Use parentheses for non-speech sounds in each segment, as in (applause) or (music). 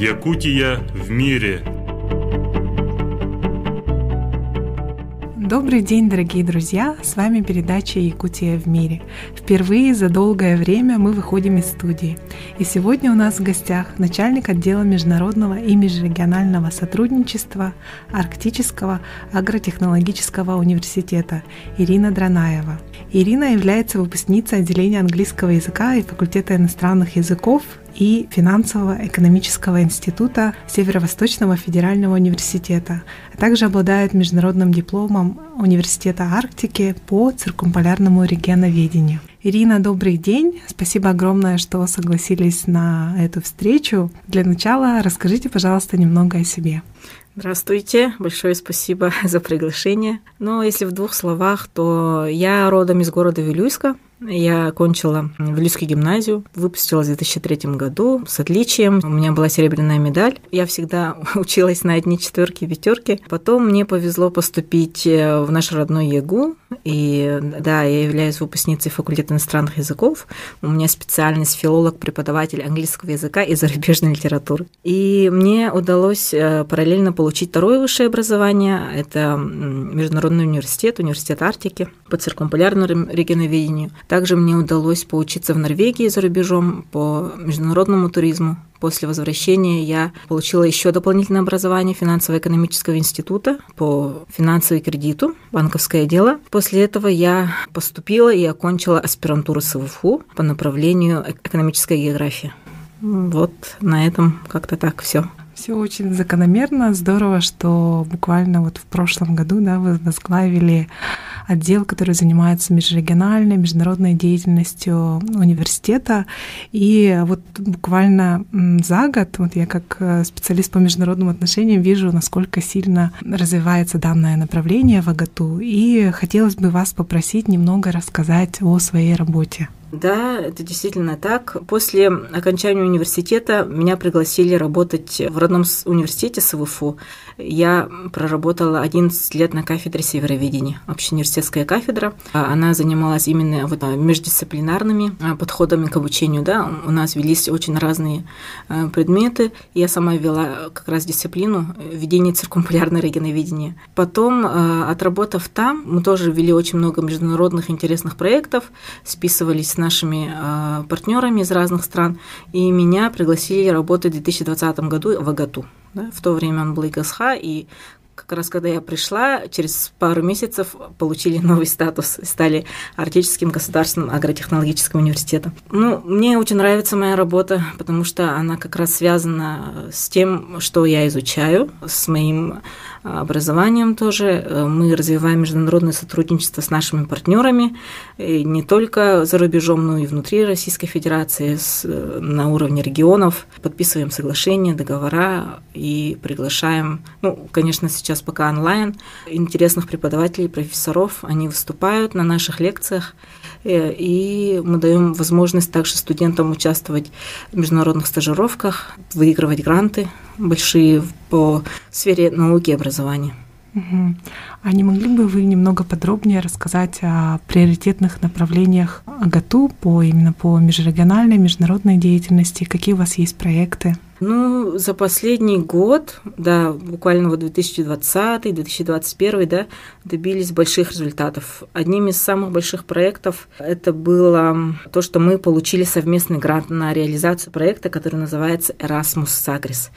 Якутия в мире. Добрый день, дорогие друзья! С вами передача «Якутия в мире». Впервые за долгое время мы выходим из студии. И сегодня у нас в гостях начальник отдела международного и межрегионального сотрудничества Арктического агротехнологического университета Ирина Дранаева. Ирина является выпускницей отделения английского языка и факультета иностранных языков и финансово-экономического института Северо-Восточного федерального университета, а также обладает международным дипломом Университета Арктики по циркумполярному регионоведению. Ирина, добрый день. Спасибо огромное, что согласились на эту встречу. Для начала расскажите, пожалуйста, немного о себе. Здравствуйте, большое спасибо (laughs) за приглашение. Но если в двух словах, то я родом из города Вилюйска, я окончила Вилюйскую гимназию, выпустилась в 2003 году с отличием. У меня была серебряная медаль. Я всегда (laughs) училась на одни четверки пятерки. Потом мне повезло поступить э, в наш родной ЕГУ. И да, я являюсь выпускницей факультета иностранных языков. У меня специальность филолог-преподаватель английского языка и зарубежной литературы. И мне удалось э, параллельно получить второе высшее образование. Это Международный университет, университет Арктики по циркумполярному регионоведению. Также мне удалось поучиться в Норвегии за рубежом по международному туризму. После возвращения я получила еще дополнительное образование финансово-экономического института по финансовому кредиту, банковское дело. После этого я поступила и окончила аспирантуру СВФУ по направлению экономическая география. Вот на этом как-то так все. Все очень закономерно. Здорово, что буквально вот в прошлом году да, вы возглавили отдел, который занимается межрегиональной, международной деятельностью университета. И вот буквально за год, вот я как э, специалист по международным отношениям вижу, насколько сильно развивается данное направление в АГАТУ. И хотелось бы вас попросить немного рассказать о своей работе. Да, это действительно так. После окончания университета меня пригласили работать в родном университете СВФУ. Я проработала 11 лет на кафедре североведения, общеуниверситетская кафедра. Она занималась именно вот междисциплинарными а, подходами к обучению. Да. У нас велись очень разные а, предметы. Я сама вела как раз дисциплину ведения циркумполярного регионоведения. Потом, а, отработав там, мы тоже вели очень много международных интересных проектов, списывались нашими э, партнерами из разных стран, и меня пригласили работать в 2020 году в АГАТУ. Да? В то время он был ИГСХ, и как раз когда я пришла, через пару месяцев получили новый статус, стали Арктическим государственным агротехнологическим университетом. Ну, мне очень нравится моя работа, потому что она как раз связана с тем, что я изучаю, с моим образованием тоже. Мы развиваем международное сотрудничество с нашими партнерами, не только за рубежом, но и внутри Российской Федерации, с, на уровне регионов. Подписываем соглашения, договора и приглашаем, ну, конечно, сейчас пока онлайн, интересных преподавателей, профессоров. Они выступают на наших лекциях, э, и мы даем возможность также студентам участвовать в международных стажировках, выигрывать гранты большие по сфере науки и образования. Угу. А не могли бы вы немного подробнее рассказать о приоритетных направлениях АГАТУ по именно по межрегиональной, международной деятельности? Какие у вас есть проекты? Ну, за последний год, да, буквально вот 2020-2021, да, добились больших результатов. Одним из самых больших проектов это было то, что мы получили совместный грант на реализацию проекта, который называется Erasmus Sagres.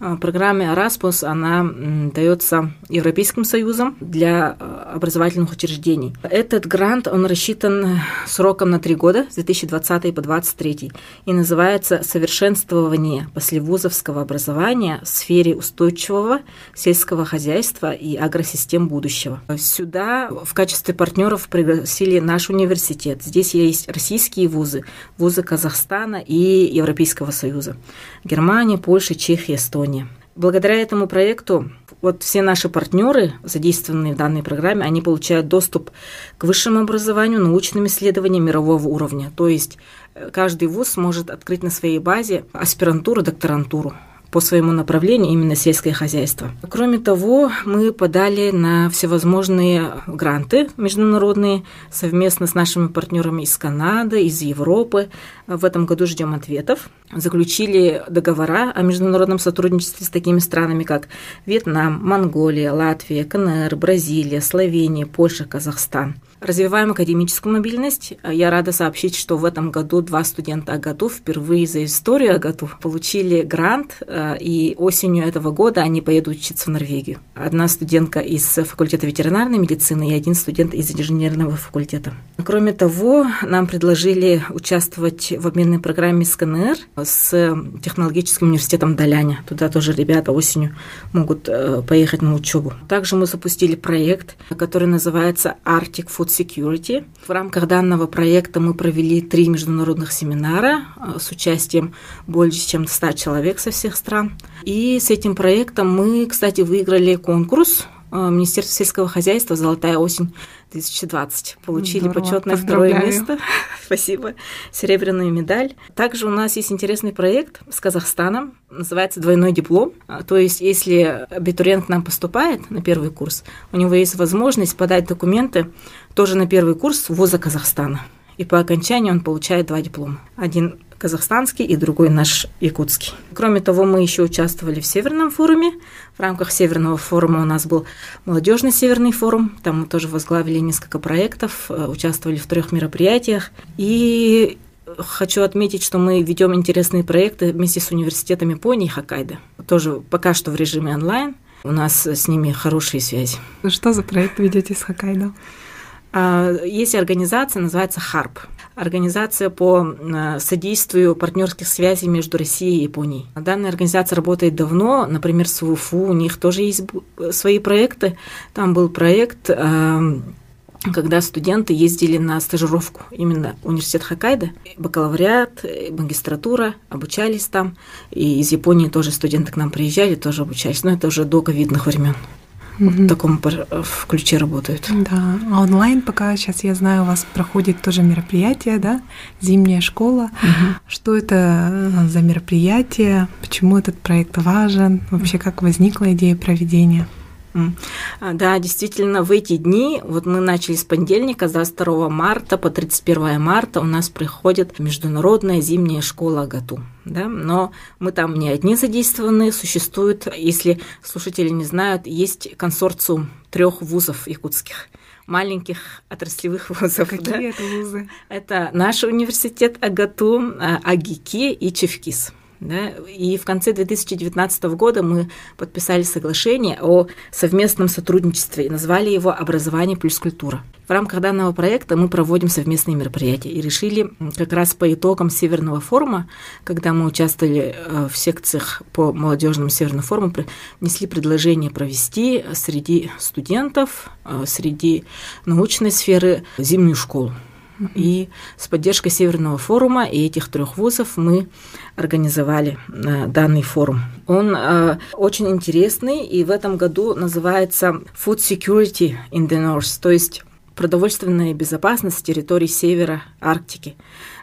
А, программа Erasmus, она дается Европейским Союзом для а, образовательных учреждений. Этот грант, он рассчитан сроком на три года, с 2020 по 2023, и называется «Совершенствование послевузовского образования в сфере устойчивого сельского хозяйства и агросистем будущего». Сюда в качестве партнеров пригласили наш университет. Здесь есть российские вузы, вузы Казахстана и Европейского Союза. Германия, Польша, Чехия, Эстония. Эстонии. Благодаря этому проекту вот все наши партнеры, задействованные в данной программе, они получают доступ к высшему образованию, научным исследованиям мирового уровня. То есть э, каждый вуз может открыть на своей базе аспирантуру, докторантуру по своему направлению именно сельское хозяйство. Кроме того, мы подали на всевозможные гранты международные совместно с нашими партнерами из Канады, из Европы. В этом году ждем ответов. заключили договора о международном сотрудничестве с такими странами, как Вьетнам, Монголия, Латвия, КНР, Бразилия, Словения, Польша, Казахстан. Развиваем академическую мобильность. Я рада сообщить, что в этом году два студента АГАТУ впервые за историю АГАТУ получили грант, э, и осенью этого года они поедут учиться в Норвегию. Одна студентка из факультета ветеринарной медицины и один студент из инженерного факультета. Кроме того, нам предложили участвовать в обменной программе с КНР с технологическим университетом Даляня. Туда тоже ребята осенью могут э, поехать на учебу. Также мы запустили проект, который называется Arctic Food Security. В рамках данного проекта мы провели три международных семинара э, с участием больше чем 100 человек со всех стран. И с этим проектом мы, кстати, выиграли конкурс э, Министерства сельского хозяйства «Золотая осень 2020». Получили Здорово, почетное второе место. (laughs) Спасибо. Серебряную медаль. Также у нас есть интересный проект с Казахстаном. Называется «Двойной диплом». А, то есть, если абитуриент к нам поступает на первый курс, у него есть возможность подать документы тоже на первый курс вуза Казахстана. И по окончании он получает два диплома. Один казахстанский и другой наш якутский. Кроме того, мы еще участвовали в Северном форуме. В рамках Северного форума у нас был молодежный Северный форум. Там мы тоже возглавили несколько проектов, э, участвовали в трех мероприятиях. И хочу отметить, что мы ведем интересные проекты вместе с университетом Японии и Хоккайдо. Тоже пока что в режиме онлайн. У нас с ними хорошие связи. Что за проект ведете с Хоккайдо? А, есть организация, называется ХАРП. Организация по э, содействию партнерских связей между Россией и Японией. Данная организация работает давно, например, с УФУ, у них тоже есть свои проекты. Там был проект эм, когда студенты ездили на стажировку именно университет Хоккайдо, бакалавриат, магистратура, обучались там. И из Японии тоже студенты к нам приезжали, тоже обучались. Но это уже до ковидных времен в таком в ключе работают. Да, а онлайн пока сейчас я знаю, у вас проходит тоже мероприятие, да, зимняя школа. Угу. Что это э, за мероприятие? Почему этот проект важен? Вообще, как возникла идея проведения? А, да, действительно, в эти дни, вот мы начали с понедельника, с 22 марта по 31 марта у нас приходит Международная зимняя школа АГАТУ. Да? Но мы там не одни задействованы, существует, если слушатели не знают, есть консорциум трех вузов якутских маленьких отраслевых (laughs) вузов. Какие да? это вузы? Это наш университет АГАТУ, а, АГИКИ и ЧЕВКИС. Да? И в конце 2019 года мы подписали соглашение о совместном сотрудничестве и назвали его «Образование плюс культура». В рамках данного проекта мы проводим совместные мероприятия и решили как раз по итогам Северного форума, когда мы участвовали э, в секциях по молодежному Северному форуму, внесли предложение провести среди студентов, э, среди научной сферы зимнюю школу. И с поддержкой Северного форума и этих трех вузов мы организовали э, данный форум. Он э, очень интересный и в этом году называется Food Security in the North, то есть продовольственная безопасность территории севера Арктики.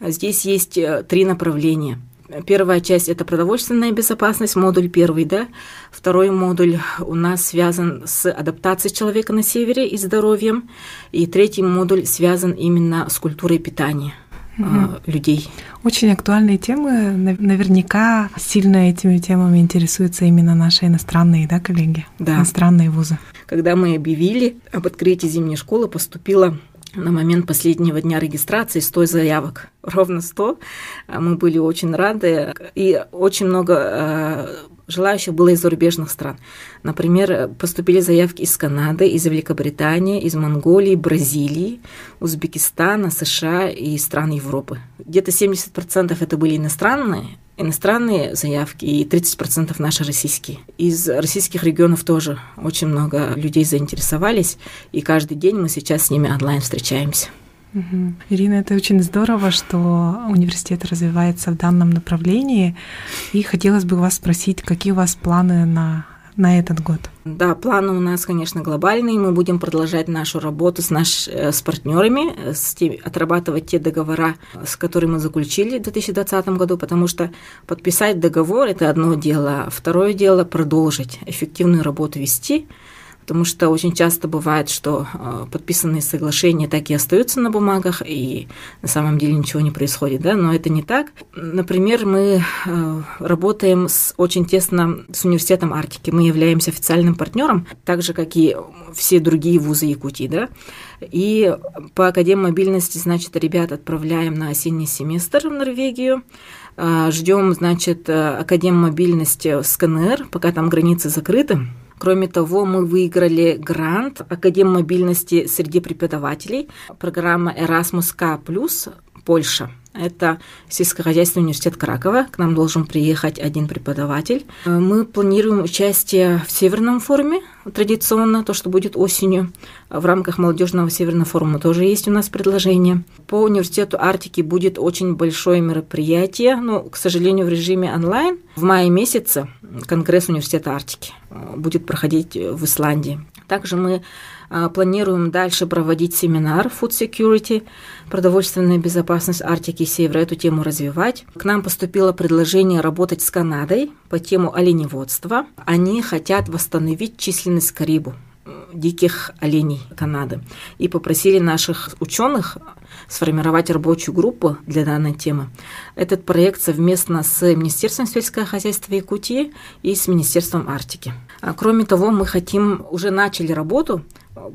Здесь есть э, три направления – Первая часть – это продовольственная безопасность, модуль первый, да. Второй модуль у нас связан с адаптацией человека на севере и здоровьем. И третий модуль связан именно с культурой питания угу. людей. Очень актуальные темы. Наверняка сильно этими темами интересуются именно наши иностранные да, коллеги, да. иностранные вузы. Когда мы объявили об открытии зимней школы, поступило на момент последнего дня регистрации 100 заявок. Ровно 100. Мы были очень рады. И очень много э, желающих было из зарубежных стран. Например, поступили заявки из Канады, из Великобритании, из Монголии, Бразилии, Узбекистана, США и стран Европы. Где-то 70% это были иностранные, иностранные заявки и 30% наши российские. Из российских регионов тоже очень много людей заинтересовались, и каждый день мы сейчас с ними онлайн встречаемся. Угу. Ирина, это очень здорово, что университет развивается в данном направлении. И хотелось бы вас спросить, какие у вас планы на на этот год? Да, планы у нас, конечно, глобальные. Мы будем продолжать нашу работу с, наш, э, с партнерами, э, с тем, отрабатывать те договора, с которыми мы заключили в 2020 году, потому что подписать договор – это одно дело, а второе дело – продолжить эффективную работу вести – потому что очень часто бывает, что подписанные соглашения так и остаются на бумагах, и на самом деле ничего не происходит, да, но это не так. Например, мы работаем с, очень тесно с университетом Арктики, мы являемся официальным партнером, так же, как и все другие вузы Якутии, да, и по Академии мобильности, значит, ребят отправляем на осенний семестр в Норвегию. А, Ждем, значит, Академ мобильности с КНР, пока там границы закрыты. Кроме того, мы выиграли грант Академ мобильности среди преподавателей, программа Erasmus K+, Польша. Это сельскохозяйственный университет Кракова. К нам должен приехать один преподаватель. Мы планируем участие в Северном форуме, традиционно, то, что будет осенью. В рамках молодежного Северного форума тоже есть у нас предложение. По университету Арктики будет очень большое мероприятие, но, к сожалению, в режиме онлайн. В мае месяце Конгресс университета Арктики будет проходить в Исландии. Также мы планируем дальше проводить семинар Food Security, продовольственная безопасность Арктики и Севера, эту тему развивать. К нам поступило предложение работать с Канадой по тему оленеводства. Они хотят восстановить численность карибу диких оленей Канады. И попросили наших ученых сформировать рабочую группу для данной темы. Этот проект совместно с Министерством сельского хозяйства Якутии и с Министерством Арктики. А кроме того, мы хотим, уже начали работу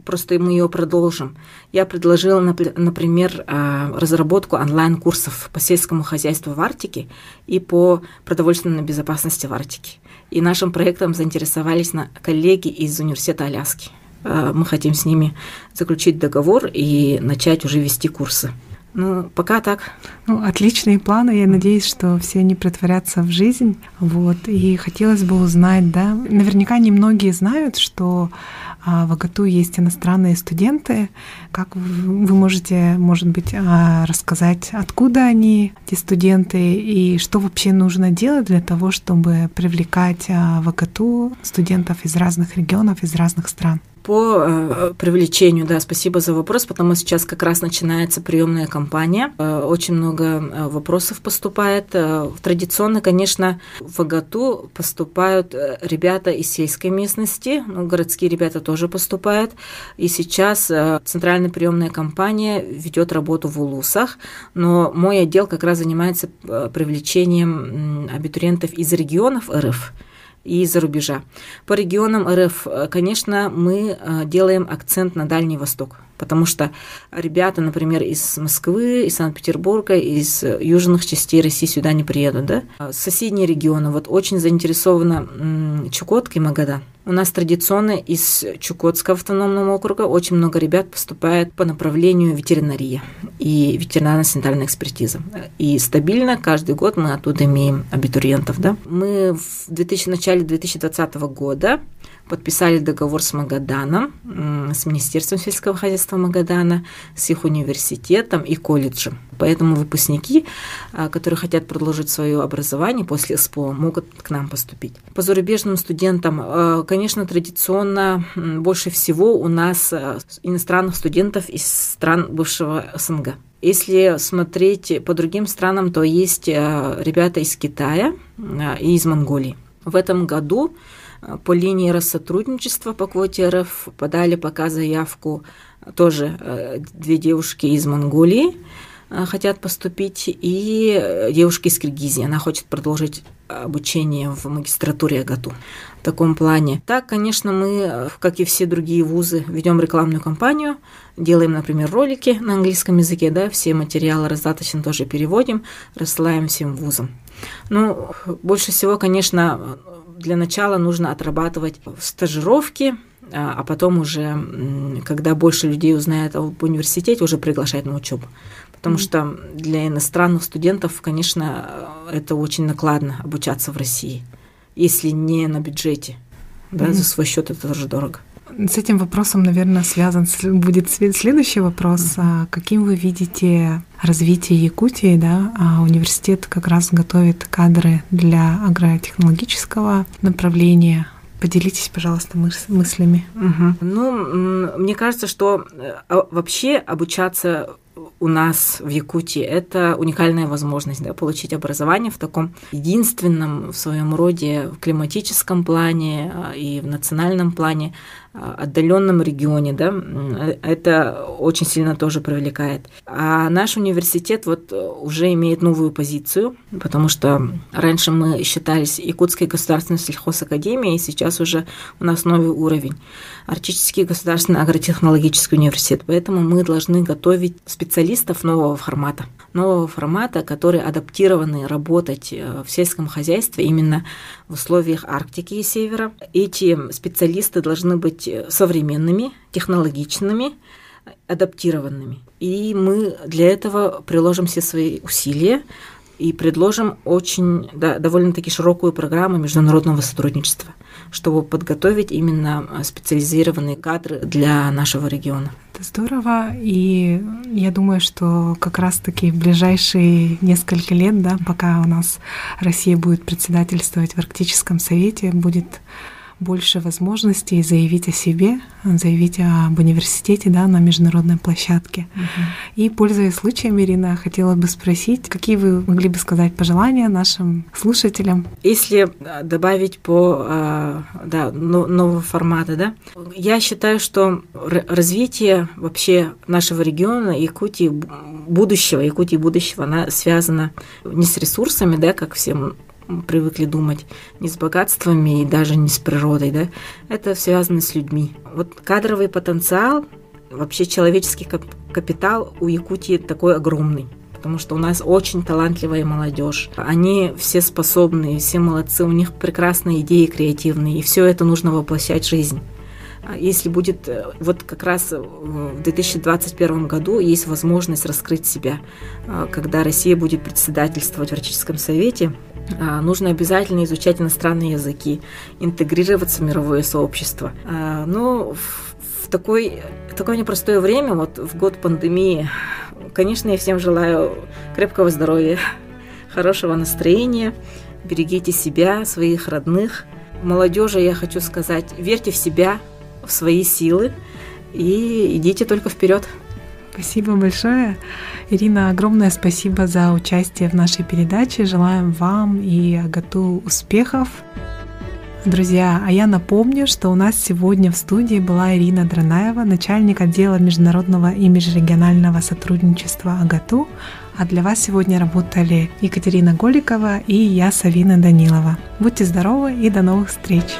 просто мы ее продолжим. Я предложила, например, а, разработку онлайн-курсов по сельскому хозяйству в Арктике и по продовольственной безопасности в Арктике. И нашим проектом заинтересовались коллеги из Университета Аляски. А, мы хотим с ними заключить договор и начать уже вести курсы. Ну, пока так. Ну, отличные планы. Я надеюсь, что все они притворятся в жизнь. Вот. И хотелось бы узнать, да, наверняка немногие знают, что а, в АГТУ есть иностранные студенты. Как вы можете, может быть, а, рассказать, откуда они, эти студенты, и что вообще нужно делать для того, чтобы привлекать а, в АГТУ студентов из разных регионов, из разных стран? По э, привлечению, да, спасибо за вопрос, потому сейчас как раз начинается приемная кампания. Э, очень много э, вопросов поступает. Традиционно, конечно, в АГАТУ поступают ребята из сельской местности, ну, городские ребята тоже поступают. И сейчас центральная приемная кампания ведет работу в Улусах, но мой отдел как раз занимается привлечением абитуриентов из регионов РФ и из-за рубежа. По регионам РФ, э, конечно, мы э, делаем акцент на Дальний Восток потому что ребята, например, из Москвы, из Санкт-Петербурга, из южных частей России сюда не приедут, да. Соседние регионы, вот очень заинтересованы Чукотка и Магадан. У нас традиционно из Чукотского автономного округа очень много ребят поступает по направлению ветеринария и ветеринарно-санитарная экспертиза. И стабильно каждый год мы оттуда имеем абитуриентов. Да? Мы в 2000, начале 2020 года подписали договор с Магаданом, с Министерством сельского хозяйства Магадана, с их университетом и колледжем. Поэтому выпускники, а, которые хотят продолжить свое образование после СПО, могут к нам поступить. По зарубежным студентам, а, конечно, традиционно больше всего у нас а, иностранных студентов из стран бывшего СНГ. Если смотреть по другим странам, то есть ребята из Китая и из Монголии. В этом году по линии Россотрудничества по квоте РФ подали пока заявку тоже э, две девушки из Монголии э, хотят поступить, и э, девушка из Киргизии. Она хочет продолжить обучение в магистратуре АГАТУ в таком плане. Так, конечно, мы, как и все другие вузы, ведем рекламную кампанию, делаем, например, ролики на английском языке, да, все материалы раздаточно тоже переводим, рассылаем всем вузам. Ну, больше всего, конечно, для начала нужно отрабатывать стажировки, а, а потом уже, когда больше людей узнает об университете, уже приглашать на учебу. Потому mm-hmm. что для иностранных студентов, конечно, это очень накладно обучаться в России, если не на бюджете. Да, mm-hmm. за свой счет это тоже дорого. С этим вопросом, наверное, связан будет следующий вопрос. Mm-hmm. Каким вы видите развитие Якутии? Да? А университет как раз готовит кадры для агротехнологического направления. Поделитесь, пожалуйста, мыс- мыслями. Угу. Ну, мне кажется, что э, а, вообще обучаться у нас в Якутии это уникальная возможность да, получить образование в таком единственном в своем роде в климатическом плане а, и в национальном плане отдаленном регионе, да, это очень сильно тоже привлекает. А наш университет вот уже имеет новую позицию, потому что раньше мы считались Якутской государственной сельхозакадемией, и сейчас уже у нас новый уровень. Арктический государственный агротехнологический университет. Поэтому мы должны готовить специалистов нового формата. Нового формата, которые адаптированы работать э, в сельском хозяйстве именно в условиях Арктики и Севера. Эти специалисты должны быть современными, технологичными, адаптированными. И мы для этого приложим все свои усилия и предложим очень да, довольно-таки широкую программу международного сотрудничества, чтобы подготовить именно специализированные кадры для нашего региона. Это здорово, и я думаю, что как раз-таки в ближайшие несколько лет, да, пока у нас Россия будет председательствовать в Арктическом совете, будет больше возможностей заявить о себе, заявить об университете да, на международной площадке. Uh-huh. И, пользуясь случаем, Ирина, хотела бы спросить, какие вы могли бы сказать пожелания нашим слушателям? Если э, добавить по э, да, нового формата, да, я считаю, что развитие вообще нашего региона Якутии будущего, Якутии будущего, она связана не с ресурсами, да, как всем привыкли думать, не с богатствами и даже не с природой, да, это связано с людьми. Вот кадровый потенциал, вообще человеческий капитал у Якутии такой огромный потому что у нас очень талантливая молодежь. Они все способные, все молодцы, у них прекрасные идеи креативные, и все это нужно воплощать в жизнь. А если будет, э, вот как раз в 2021 году есть возможность раскрыть себя, а, когда Россия будет председательствовать в Арктическом совете, нужно обязательно изучать иностранные языки, интегрироваться в мировое сообщество. Но в такой, такое непростое время, вот в год пандемии, конечно, я всем желаю крепкого здоровья, (laughs) хорошего настроения, берегите себя, своих родных. Молодежи я хочу сказать, верьте в себя, в свои силы и идите только вперед. Спасибо большое. Ирина, огромное спасибо за участие в нашей передаче. Желаем вам и Агату успехов. Друзья, а я напомню, что у нас сегодня в студии была Ирина Дранаева, начальник отдела международного и межрегионального сотрудничества АГАТУ, а для вас сегодня работали Екатерина Голикова и я, Савина Данилова. Будьте здоровы и до новых встреч!